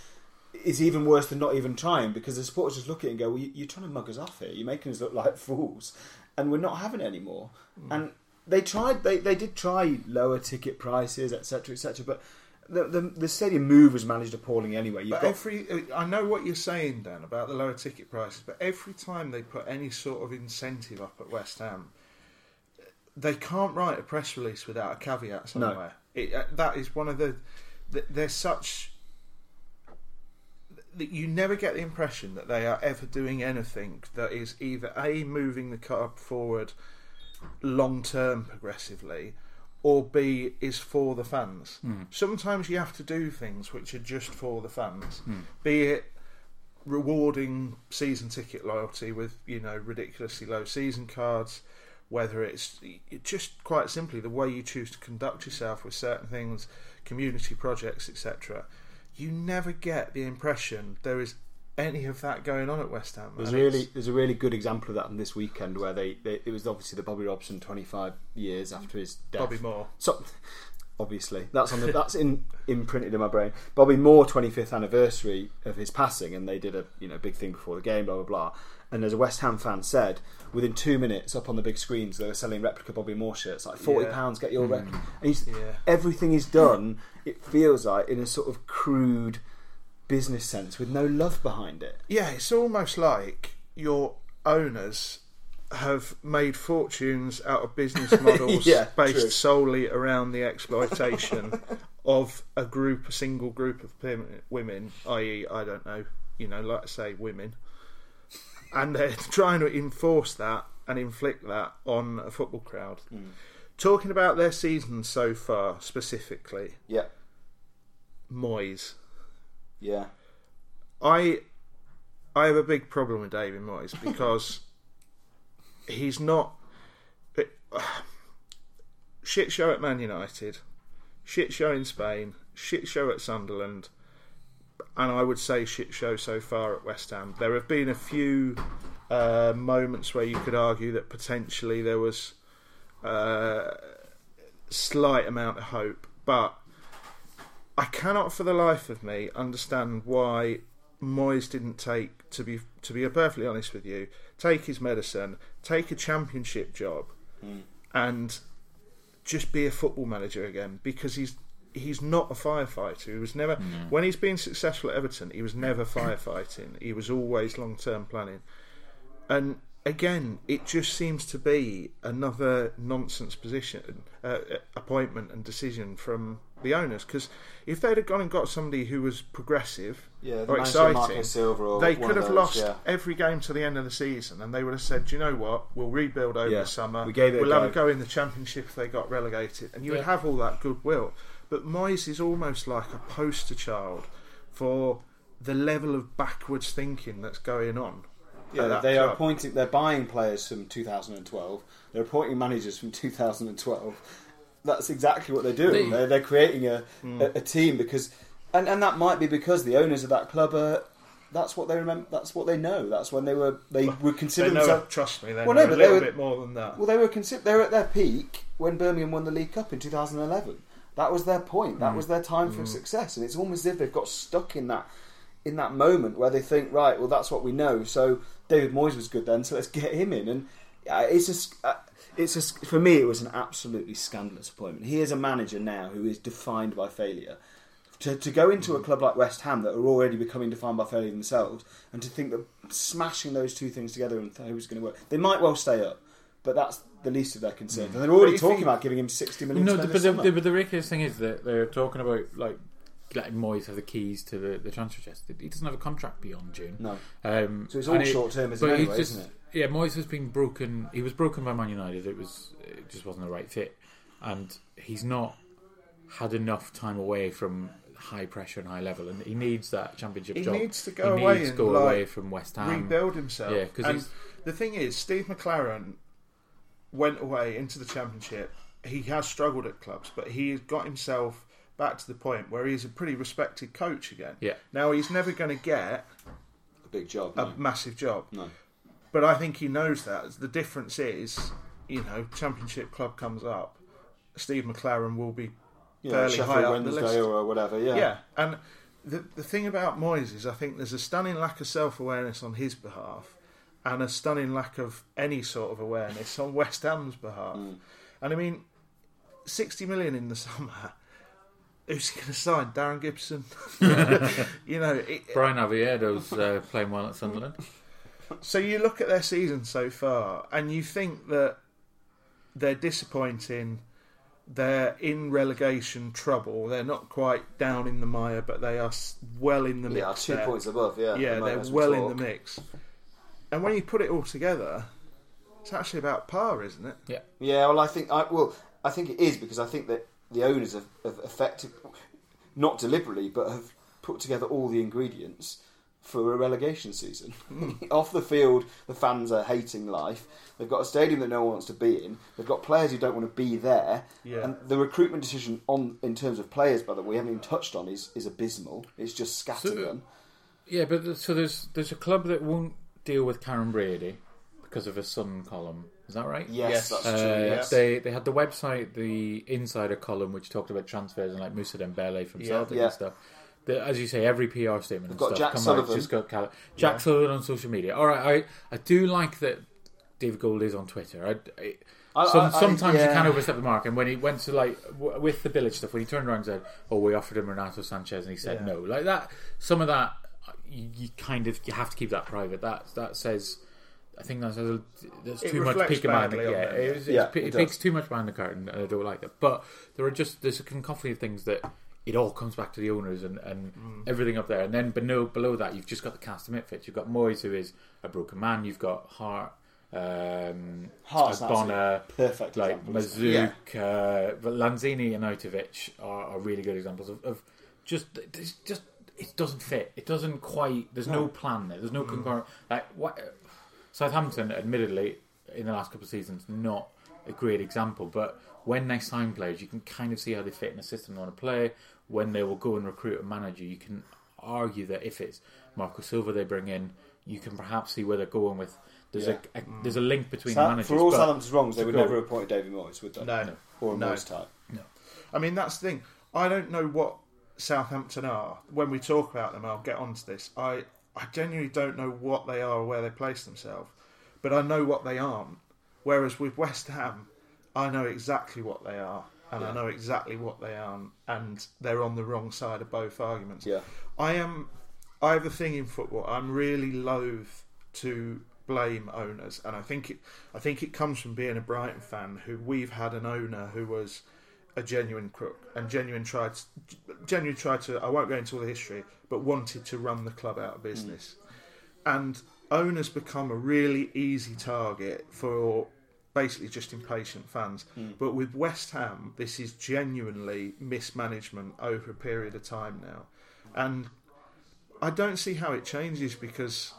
it's even worse than not even trying because the supporters just look at it and go, "Well, you- you're trying to mug us off here. You're making us look like [LAUGHS] fools, and we're not having it anymore." Mm. And they tried. They they did try lower ticket prices, etc., etc. But the, the the stadium move was managed appallingly anyway. You've But every, uh, I know what you're saying, Dan, about the lower ticket prices. But every time they put any sort of incentive up at West Ham, they can't write a press release without a caveat somewhere. It, uh, that is one of the. th- They're such that you never get the impression that they are ever doing anything that is either a moving the club forward long term progressively or b is for the fans sometimes you have to do things which are just for the fans be it rewarding season ticket loyalty with you know ridiculously low season cards whether it's just quite simply the way you choose to conduct yourself with certain things community projects etc you never get the impression there is any of that going on at West Ham There's really there's a really good example of that on this weekend where they, they it was obviously the Bobby Robson 25 years after his death. Bobby Moore. So obviously that's on the, that's in imprinted in my brain. Bobby Moore 25th anniversary of his passing, and they did a you know big thing before the game, blah blah blah. And as a West Ham fan said, within two minutes up on the big screens, they were selling replica Bobby Moore shirts, like forty Yeah. pounds, get your mm. replica. And Yeah. everything is done. It feels like in a sort of crude business sense with no love behind it. Yeah, it's almost like your owners have made fortunes out of business [LAUGHS] models Yeah, based true. solely around the exploitation [LAUGHS] of a group, a single group of women, i.e., I don't know, you know, like I say, women, and they're [LAUGHS] trying to enforce that and inflict that on a football crowd. Hmm. Talking about their season so far, specifically, yeah, Moyes. yeah. I I have a big problem with David Moyes because [LAUGHS] he's not [SIGHS] shit show at Man United, shit show in Spain, shit show at Sunderland, and I would say shit show so far at West Ham. There have been a few uh, moments where you could argue that potentially there was uh, slight amount of hope, but I cannot for the life of me understand why Moyes didn't take to be to be perfectly honest with you, take his medicine, take a championship job and just be a football manager again because he's he's not a firefighter. He was never when he's been successful at Everton, he was never firefighting. He was always long term planning. And again, it just seems to be another nonsense position, uh, appointment, and decision from the owners. Because if they'd have gone and got somebody who was progressive Yeah, or exciting, or they could have those, lost yeah. every game to the end of the season, and they would have said, "Do you know what? We'll rebuild over Yeah, the summer. we gave it a we'll have a go." go in the championship if they got relegated," and you would have all that goodwill. But Moyes is almost like a poster child for the level of backwards thinking that's going on. Yeah, they are appointing. They're buying players from 2012. They're appointing managers from 2012. That's exactly what they're doing. They- They, are they're creating a, Hmm. a, a team because, and, and that might be because the owners of that club are. That's what they remember. That's what they know. That's when they were. They would They consider know, themselves. trust me, they Well, no, a but they little were- bit more than that. Well, they were consider. They were at their peak when Birmingham won the League Cup in 2011, That was their point. Mm. That was their time for success, and it's almost as if they've got stuck in that in that moment where they think, right, well, that's what we know. So David Moyes was good then, so let's get him in. And uh, it's just, uh, it's just for me, it was an absolutely scandalous appointment. He is a manager now who is defined by failure. To, to go into a club like West Ham that are already becoming defined by failure themselves, and to think that smashing those two things together and who's going to work, they might well stay up, but that's the least of their concerns. And they're already talking you- about giving him sixty million. No, to spend but this the, the, but the ridiculous thing is that they're talking about like letting Moyes have the keys to the, the transfer chest. He doesn't have a contract beyond June. No. Um, So it's all short-termism but anyway, just- isn't it? Yeah, Moyes has been broken. He was broken by Man United. It was it just wasn't the right fit, and he's not had enough time away from high pressure and high level, and he needs that championship He job. needs to go he away needs to and, go like, away from West Ham. rebuild himself. Yeah, because the thing is, Steve McClaren went away into the championship. He has struggled at clubs, but he has got himself back to the point where he's a pretty respected coach again. Yeah. Now he's never going to get a big job. a no. massive job, No. but I think he knows that. The difference is, you know, championship club comes up, Steve McClaren will be Yeah, fairly Sheffield high up the Wednesday list. or whatever. Yeah. Yeah, and the the thing about Moyes is, I think there's a stunning lack of self awareness on his behalf, and a stunning lack of any sort of awareness on West Ham's behalf. Mm. And I mean, sixty million in the summer. Who's going to sign Darren Gibson? [LAUGHS] you know, it, Bryan Oviedo's uh, playing well at Sunderland. so you look at their season so far, and you think that they're disappointing. They're in relegation trouble. They're not quite down in the mire, but they are well in the mix. Yeah, two there. points above. Yeah. yeah, the they're as we well in the mix. And when you put it all together, it's actually about par, isn't it? Yeah. Yeah, well, I think I well, I think it is because I think that the owners have, have effective, not deliberately, but have put together all the ingredients for a relegation season. Hmm. [LAUGHS] Off the field, the fans are hating life. They've got a stadium that no one wants to be in. They've got players who don't want to be there. Yeah. And the recruitment decision on in terms of players, by the way, we haven't even touched on is is abysmal. It's just scattergun. Yeah, but th- so there's there's a club that won't deal with Karren Brady because of a Sun column. Is that right? yes, Yes. that's Uh, true. Yes. They they had the website, the insider column, which talked about transfers and like Musa Dembele from Yeah. Celtic Yeah. and stuff. The, as you say, every PR statement and got stuff Jack come Sullivan. out. Just got Cal- Jack Sullivan on social media. All right, I I do like that. David Gold is on Twitter. I, I, I- some, I- I- sometimes yeah. he can overstep the mark, and when he went to like w- with the Bilic stuff, when he turned around and said, "Oh, we offered him Renato Sanches," and he said Yeah. no, like that. Some of that, you, you kind of you have to keep that private. That that says. I think that says there's It too much reflects peeking behind the badly on yeah, them, it, yeah. was- Yeah, it's- it it does. peeks too much behind the curtain, and I don't like that. But there are just there's a cacophony of things that it all comes back to the owners and, and Mm. everything up there. And then below below that, you've just got the cast of misfits. You've got Moyes, who is a broken man. You've got Hart, um, Hart's an Ogbonna, perfect like example, isn't it? Masuaku, uh, Lanzini and Arnautovic are, are really good examples of, of just just it doesn't fit. It doesn't quite. There's no, plan there. There's no mm. concurrent. Like what Southampton, admittedly, in the last couple of seasons, not a great example. But when they sign players, you can kind of see how they fit in the system they want to play. When they will go and recruit a manager, you can argue that if it's Marco Silva they bring in, you can perhaps see where they're going with. There's Yeah. a, a there's a link between Sa- managers. for all Southampton's wrongs, they would go- never have appointed David Moyes, would they? No, no. Or a No. Moyes type. I mean, that's the thing. I don't know what Southampton are. When we talk about them, I'll get onto this. I, I genuinely don't know what they are or where they place themselves, but I know what they aren't. Whereas with West Ham, I know exactly what they are, and I know exactly what they aren't, and they're on the wrong side of both arguments. Yeah. I am. I have a thing in football. I'm really loath to blame owners, and I think it. I think it comes from being a Brighton fan. Who we've had an owner who was a genuine crook and genuine tried, genuine tried to. I won't go into all the history, but wanted to run the club out of business, mm. and owners become a really easy target for basically just impatient fans. Mm. But with West Ham, this is genuinely mismanagement over a period of time now, and I don't see how it changes because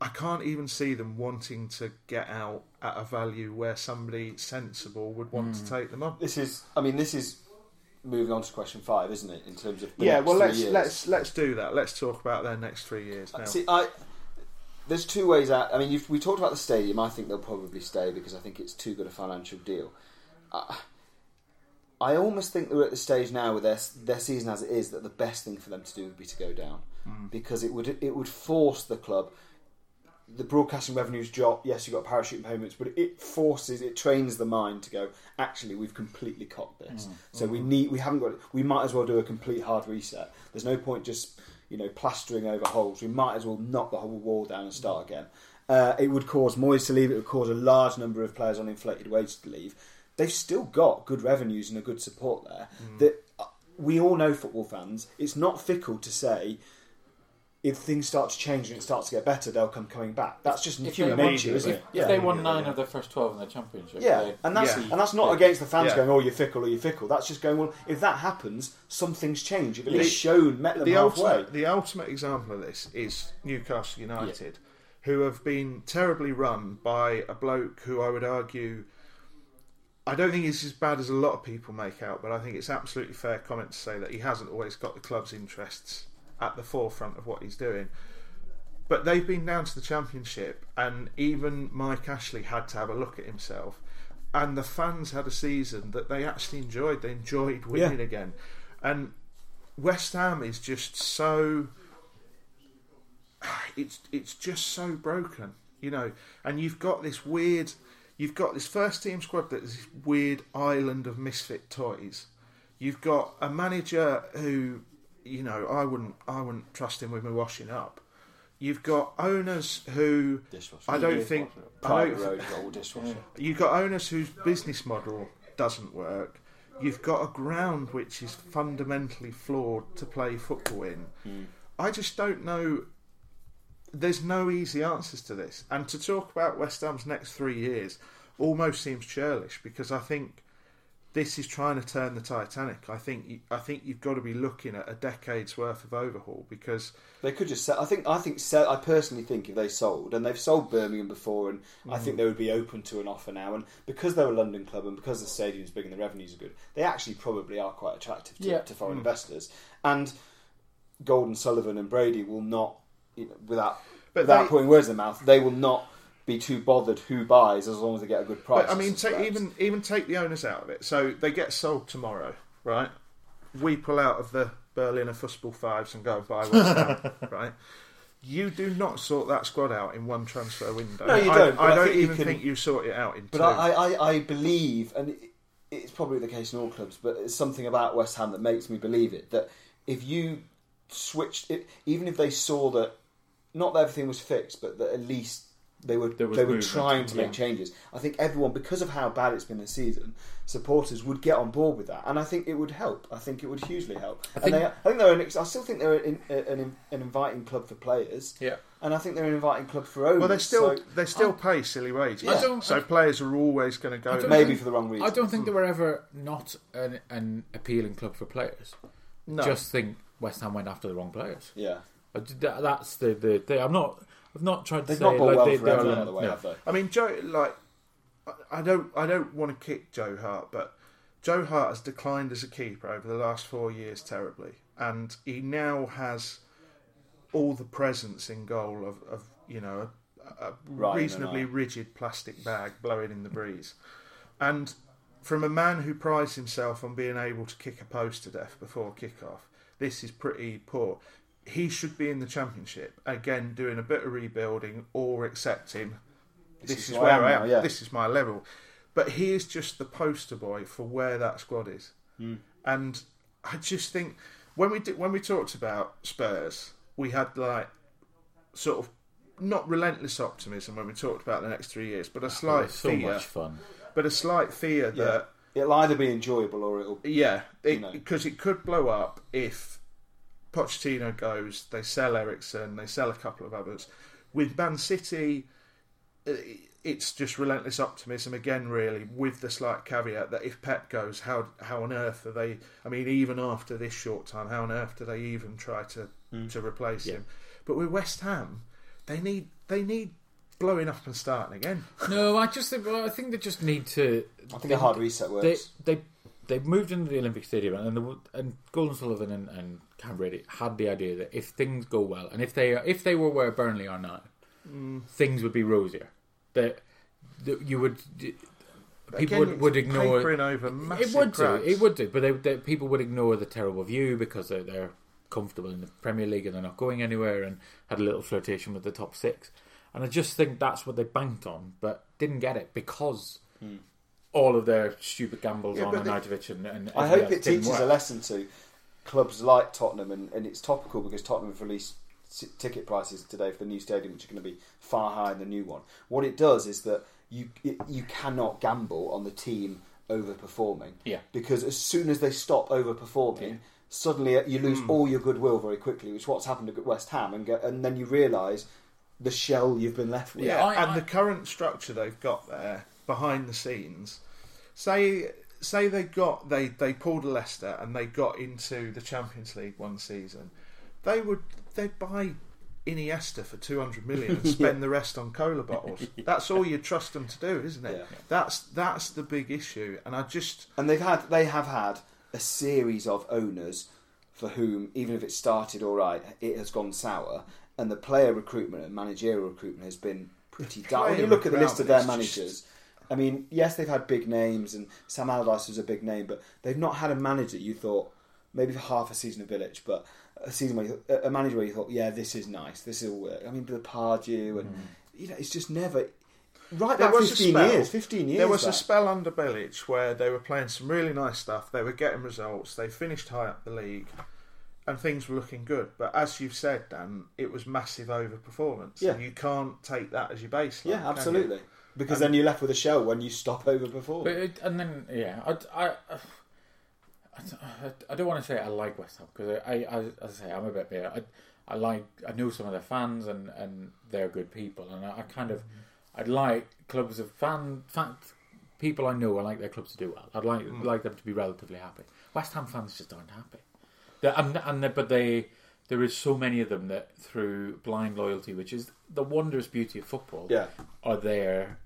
I can't even see them wanting to get out at a value where somebody sensible would want to take them on. This is, I mean, this is moving on to question five, isn't it? In terms of the Yeah, next well three let's years. let's let's do that. Let's talk about their next three years now. See, I there's two ways out. I mean, you've, we talked about the stadium. I think they'll probably stay because I think it's too good a financial deal. Uh, I almost think they're at the stage now with their their season as it is that the best thing for them to do would be to go down because it would it would force the club. The broadcasting revenues drop. Yes, you've got parachute payments, but it forces, it trains the mind to go. Actually, we've completely cocked this. So we need, we haven't got. We might as well do a complete hard reset. There's no point just you know plastering over holes. We might as well knock the whole wall down and start again. Uh, it would cause Moyes to leave. It would cause a large number of players on inflated wages to leave. They've still got good revenues and a good support there. That uh, we all know, football fans. It's not fickle to say if things start to change and it starts to get better, they'll come coming back. That's just If human they nature, isn't if, it? if they won nine of their first twelve in the championship, Yeah, they- and that's Yeah. and that's not against the fans Yeah. going, "Oh, you're fickle or you're fickle." That's just going, "Well, if that happens, something's changed. You've at least shown, met them the halfway." ultimate, the ultimate example of this is Newcastle United, who have been terribly run by a bloke who I would argue. I don't think he's as bad as a lot of people make out, but I think it's absolutely fair comment to say that he hasn't always got the club's interests at the forefront of what he's doing. But they've been down to the championship, and even Mike Ashley had to have a look at himself. And the fans had a season that they actually enjoyed. They enjoyed winning Yeah. again. And West Ham is just so. It's it's just so broken, you know. And you've got this weird, you've got this first team squad that is this weird island of misfit toys. You've got a manager who, you know, I wouldn't I wouldn't trust him with my washing up. You've got owners who Dishwasher. I don't think I don't, road roll dishwasher. [LAUGHS] You've got owners whose business model doesn't work. You've got a ground which is fundamentally flawed to play football in. Hmm. I just don't know. There's no easy answers to this. And to talk about West Ham's next three years almost seems churlish because I think this is trying to turn the Titanic. I think you, I think you've got to be looking at a decade's worth of overhaul because They could just sell. I think. I think. Sell, I personally think if they sold, and they've sold Birmingham before, and I Mm. think they would be open to an offer now. And because they're a London club, and because the stadium's big and the revenues are good, they actually probably are quite attractive to, Yeah. to foreign Mm. investors. And Golden, Sullivan, and Brady will not, you know, without But without they- putting words in their mouth, they will not be too bothered who buys as long as they get a good price. But I mean, suspect. take, even even take the owners out of it. So they get sold tomorrow, right? We pull out of the Berliner Fußball Fives and go and buy West Ham, [LAUGHS] right? You do not sort that squad out in one transfer window. No, you I- don't, but I, I don't think you even can- think you sort it out in But two. I, I, I believe, and it's probably the case in all clubs, but it's something about West Ham that makes me believe it. That if you switched it, even if they saw that not that everything was fixed, but that at least they were There was they were movement, trying to yeah. make changes. I think everyone, because of how bad it's been this season, supporters would get on board with that, and I think it would help. I think it would hugely help. I and think- they, I think they're an, I still think they're an, an, an inviting club for players. Yeah. And I think they're an inviting club for owners. well, they still so- they still pay silly wages. I don't- so players are always going to go. maybe think- for the wrong reason. I don't think hmm. they were ever not an, an appealing club for players. No. Just think West Ham went after the wrong players. Yeah. That- That's the, the, the I'm not. I've not tried to They've say not bought like well they, they forever, are. by the way, no. have they? I mean, Joe, like, I- I don't, I don't want to kick Joe Hart, but Joe Hart has declined as a keeper over the last four years terribly, and he now has all the presence in goal of, of you know, a, a Right in reasonably night. rigid plastic bag blowing in the breeze, and from a man who prides himself on being able to kick a post to death before kick-off, this is pretty poor. He should be in the championship again, doing a bit of rebuilding or accepting this, is is, who I where am I now, am. yeah. This is my level. But he is just the poster boy for where that squad is. Hmm. And I just think when we did, when we talked about Spurs, we had like sort of not relentless optimism when we talked about the next three years, but a slight so fear. much fun. But a slight fear Yeah. that It'll either be enjoyable or it'll. yeah, You know. because it, could blow up if Pochettino goes. They sell Eriksen, they sell a couple of others. With Man City, uh, it's just relentless optimism again, really, with the slight caveat that if Pep goes, how how on earth are they? I mean, even after this short time, how on earth do they even try to to replace him? But with West Ham, they need they need blowing up and starting again. No, I just think. Well, I think they just need to. I think a hard reset works. they they moved into the Olympic Stadium, and the, and Gold and Sullivan and, and Karren Brady had the idea that if things go well, and if they if they were where Burnley are now, mm. things would be rosier. That that you would people Again, would, would ignore over massive it would do it would do but they, they, people would ignore the terrible view because they're, they're comfortable in the Premier League and they're not going anywhere and had a little flirtation with the top six. And I just think that's what they banked on but didn't get it because hmm. All of their stupid gambles Yeah, on but they- Arnautovic and, and I hope it teaches work. a lesson to clubs like Tottenham, and, and it's topical because Tottenham have released s- ticket prices today for the new stadium, which are going to be far higher than the new one. What it does is that you it, you cannot gamble on the team overperforming, Yeah. because as soon as they stop overperforming. Suddenly, uh, you lose all your goodwill very quickly, which is what's happened at West Ham, and get, and then you realise the shell you've been left with. Yeah, I- and I- the current structure they've got there behind the scenes. Say, say they got they they pulled Leicester and they got into the Champions League one season. They would they'd buy Iniesta for two hundred million and [LAUGHS] spend the rest on cola bottles. That's all you trust them to do, isn't it? Yeah. That's that's the big issue, and I just And they've had they have had a series of owners for whom, even if it started all right, it has gone sour. And the player recruitment and managerial recruitment has been pretty down. When you look at the list of their managers, I mean, yes, they've had big names, and Sam Allardyce was a big name, but they've not had a manager you thought maybe for half a season of Bilic, but a season where you, a manager where you thought, yeah, this is nice, this will work. I mean, the Pardew, and mm-hmm. you know, it's just never. Right There back was a 15 spell- years, 15 years. There was a spell under Bilic where they were playing some really nice stuff. They were getting results. They finished high up the league, and things were looking good. But as you've said, Dan, it was massive overperformance. Yeah. And you can't take that as your baseline. Yeah, can you? absolutely. Because then you're left with a shell when you stop overperforming. But it, and then yeah, I, I, I, I don't want to say I like West Ham because I, I, as I say, I'm a bit there. I, I like, I know some of their fans and, and they're good people, and I, I kind of, mm-hmm. I'd like clubs of fan, fan people I know. I like their clubs to do well. I'd like mm. like them to be relatively happy. West Ham fans just aren't happy. And and but they. There is so many of them that through blind loyalty, which is the wondrous beauty of football, Yeah. are there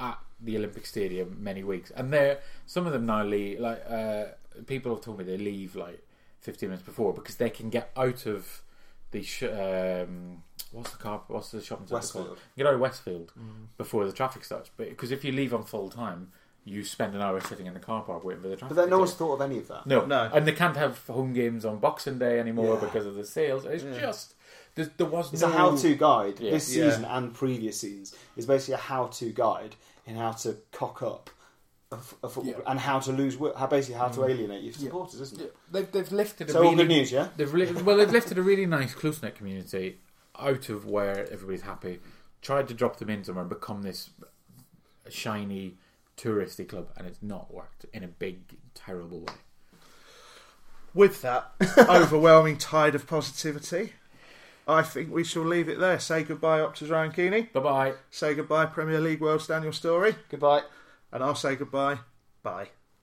at the Olympic Stadium many weeks, and they're some of them now leave. Like uh, people have told me they leave like fifteen minutes before because they can get out of the sh- um, what's the car? What's the shopping centre Westfield. called? Get out of Westfield before the traffic starts. But because if you leave on full time, you spend an hour sitting in the car park waiting for the traffic. But then no one's thought of any of that. No, No. and they can't have home games on Boxing Day anymore Yeah. because of the sales. It's just there, there was It's no a how-to guide. Yeah. This Yeah. season and previous seasons is basically a how-to guide in how to cock up a, f- a football Yeah. Mm. and how to lose, wi- how basically how to alienate your supporters, isn't it? They've, they've lifted a So all really good news, yeah. They've li- well, they've lifted a really nice close knit community out of where everybody's happy. Tried to drop them in somewhere and become this shiny touristy club, and it's not worked in a big, terrible way. With that [LAUGHS] overwhelming tide of positivity, I think we shall leave it there. Say goodbye, Optus Ryan Keeney. Bye bye. Say goodbye, Premier League World's Daniel Storey. Goodbye. And I'll say goodbye. Bye.